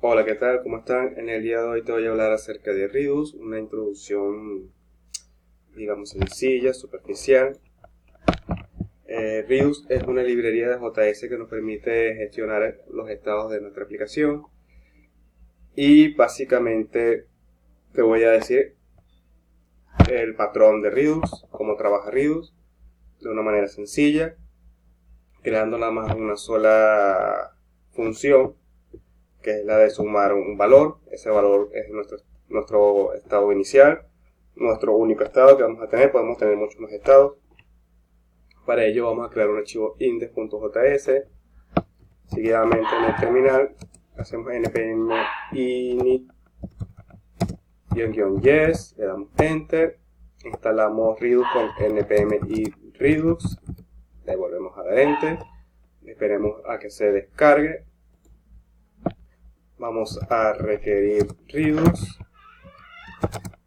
Hola, ¿qué tal? ¿Cómo están? En el día de hoy te voy a hablar acerca de Redux, una introducción, digamos, sencilla, superficial. Eh, Redux es una librería de JS que nos permite gestionar los estados de nuestra aplicación. Y básicamente te voy a decir el patrón de Redux, cómo trabaja Redux, de una manera sencilla, creando nada más una sola función que es la de sumar un valor. Ese valor es nuestro, nuestro estado inicial, nuestro único estado que vamos a tener. Podemos tener muchos más estados. Para ello vamos a crear un archivo index.js. Seguidamente en el terminal hacemos npm init yes, le damos enter, instalamos Redux con npm y Redux, le volvemos a dar enter, esperemos a que se descargue vamos a requerir Redux.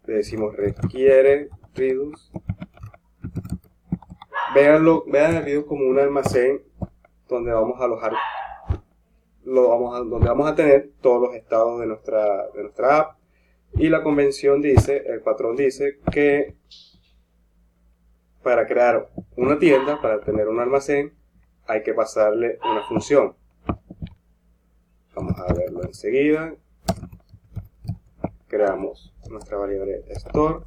Le decimos requiere Redux. Veanlo, vean el Redux como un almacén donde vamos a alojar lo vamos a, donde vamos a tener todos los estados de nuestra, de nuestra app. Y la convención dice, el patrón dice que para crear una tienda, para tener un almacén, hay que pasarle una función. Vamos a verlo enseguida. Creamos nuestra variable store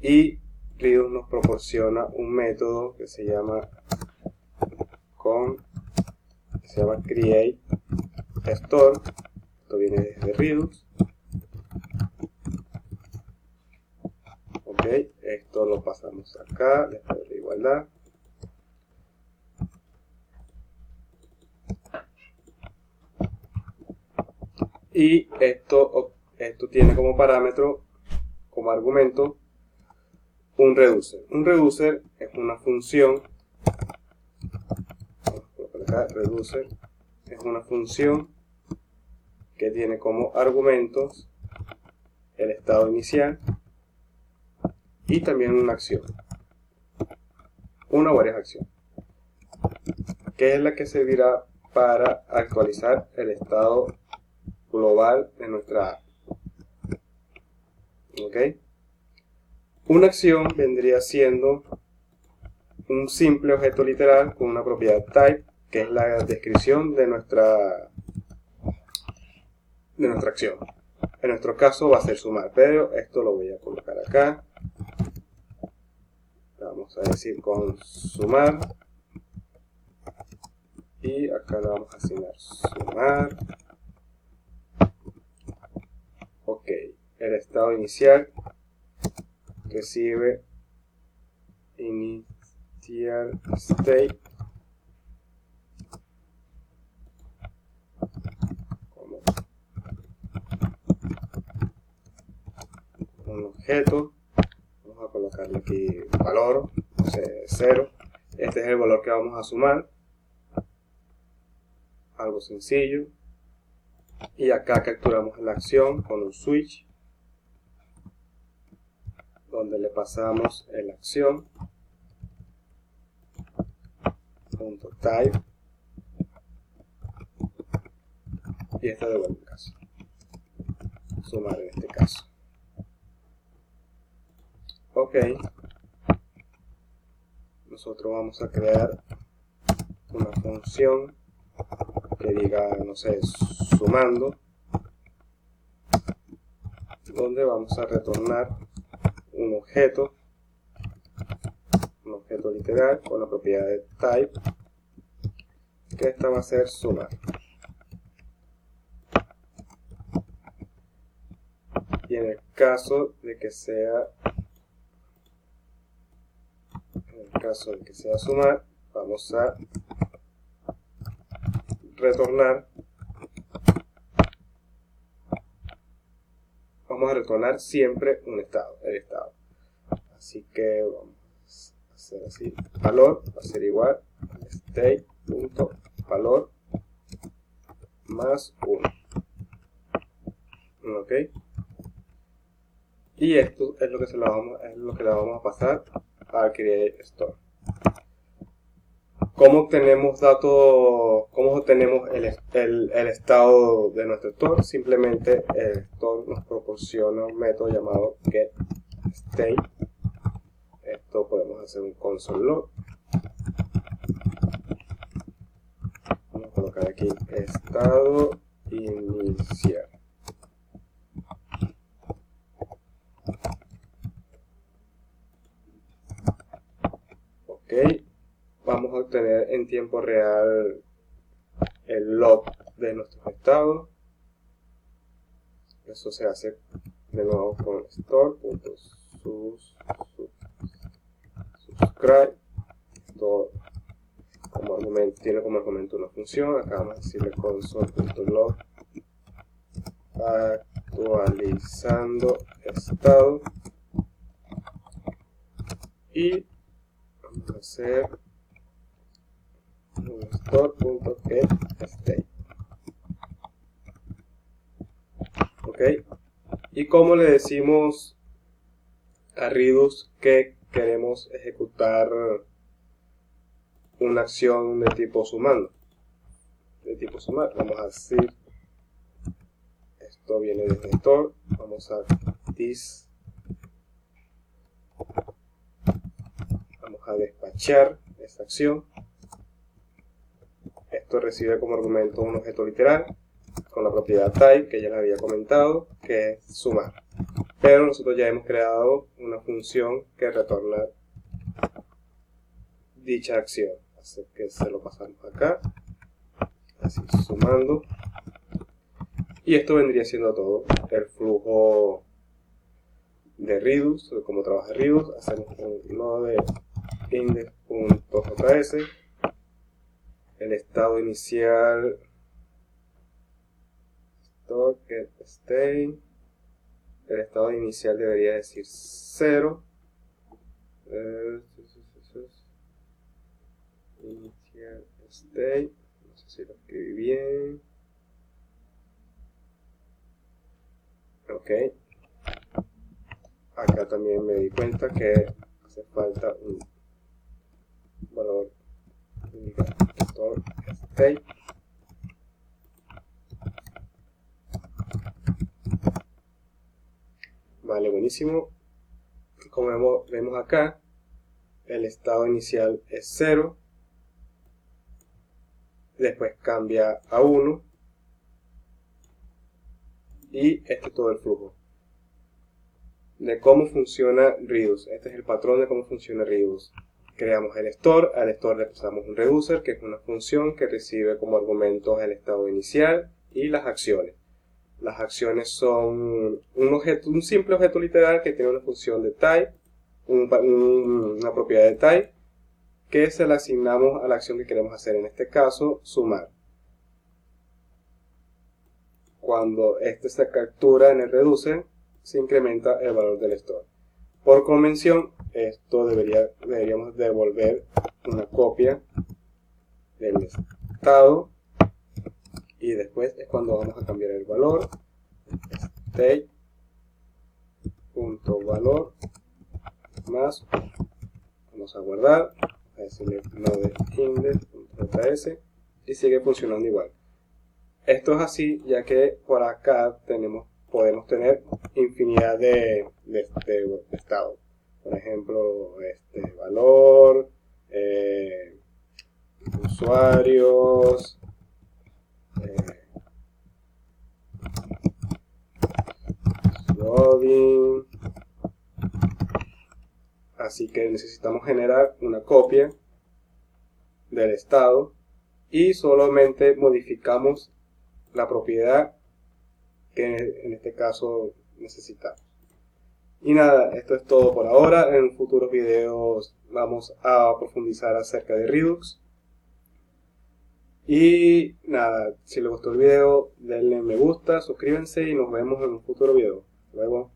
y Redux nos proporciona un método que se llama con se llama create store. Esto viene desde Redux. Ok, esto lo pasamos acá, después de la igualdad. Y esto, esto tiene como parámetro, como argumento, un reducer. Un reducer es una función, reducer es una función que tiene como argumentos el estado inicial y también una acción, una o varias acciones, que es la que servirá para actualizar el estado global de nuestra app. ¿Ok? Una acción vendría siendo un simple objeto literal con una propiedad type, que es la descripción de nuestra, de nuestra acción. En nuestro caso va a ser sumar, pero esto lo voy a colocar acá. Vamos a decir con sumar. Y acá le vamos a asignar sumar. el estado inicial recibe initial state como un objeto. Vamos a colocarle aquí valor no 0 este es el valor que vamos a sumar. Algo sencillo. Y acá capturamos la acción con un switch donde le pasamos la acción punto type y esta devuelve el caso sumar en este caso. Ok. Nosotros vamos a crear una función que diga no sé sumando donde vamos a retornar un objeto, un objeto literal con la propiedad de type, que esta va a ser sumar. Y en el caso de que sea en el caso de que sea sumar, vamos a retornar vamos a retornar siempre un estado, el estado. Así que vamos a hacer así, valor va a ser igual a state.valor más 1. ¿Ok? Y esto es lo que, se lo vamos, es lo que le vamos a pasar al create store. ¿Cómo obtenemos datos, cómo obtenemos el, el, estado de nuestro store? Simplemente el store nos proporciona un método llamado getState. Podemos hacer un console log. Vamos a colocar aquí estado inicial. Ok, vamos a obtener en tiempo real el log de nuestros estados. Eso se hace de nuevo con store.subscribe. Esto como argumento, tiene como argumento una función. Acá vamos a decirle console.log actualizando estado y vamos a hacer store.getState. Ok. Y como le decimos a Redux que queremos ejecutar una acción de tipo sumando. De tipo sumar. Vamos a decir esto viene desde store. Vamos a this. Vamos a despachar esta acción esto recibe como argumento un objeto literal con la propiedad type que ya les había comentado, que es sumar. Pero nosotros ya hemos creado una función que retorna dicha acción. Así que se lo pasamos acá. Así, sumando. Y esto vendría siendo todo. El flujo de Redux, como trabaja Redux, hacemos un nodo de index.js el estado inicial get state el estado inicial debería decir 0 inicial state. No sé si lo escribí bien. Ok. Acá también me di cuenta que hace falta un valor Vale, buenísimo. Como vemos, acá, el estado inicial es 0. Después cambia a 1. Y este es todo el flujo. De cómo funciona Redux. Este es el patrón de cómo funciona Redux creamos el store, al store le pasamos un reducer, que es una función que recibe como argumentos el estado inicial y las acciones. Las acciones son un, objeto, un simple objeto literal que tiene una función de type, una propiedad de type, que se le asignamos a la acción que queremos hacer, en este caso, sumar. Cuando este se captura en el reducer, se incrementa el valor del store. Por convención, esto debería, deberíamos devolver una copia del estado y después es cuando vamos a cambiar el valor. State punto valor más vamos a guardar a decirle node index.js y sigue funcionando igual. Esto es así ya que por acá tenemos podemos tener infinidad de, de, estados. Por ejemplo, este valor, eh, usuarios, eh, loading. Así que necesitamos generar una copia del estado y solamente modificamos la propiedad que en este caso necesitamos. Y nada, esto es todo por ahora. En futuros videos vamos a profundizar acerca de Redux. Y nada, si les gustó el video, denle me gusta, suscríbanse y nos vemos en un futuro video. Luego.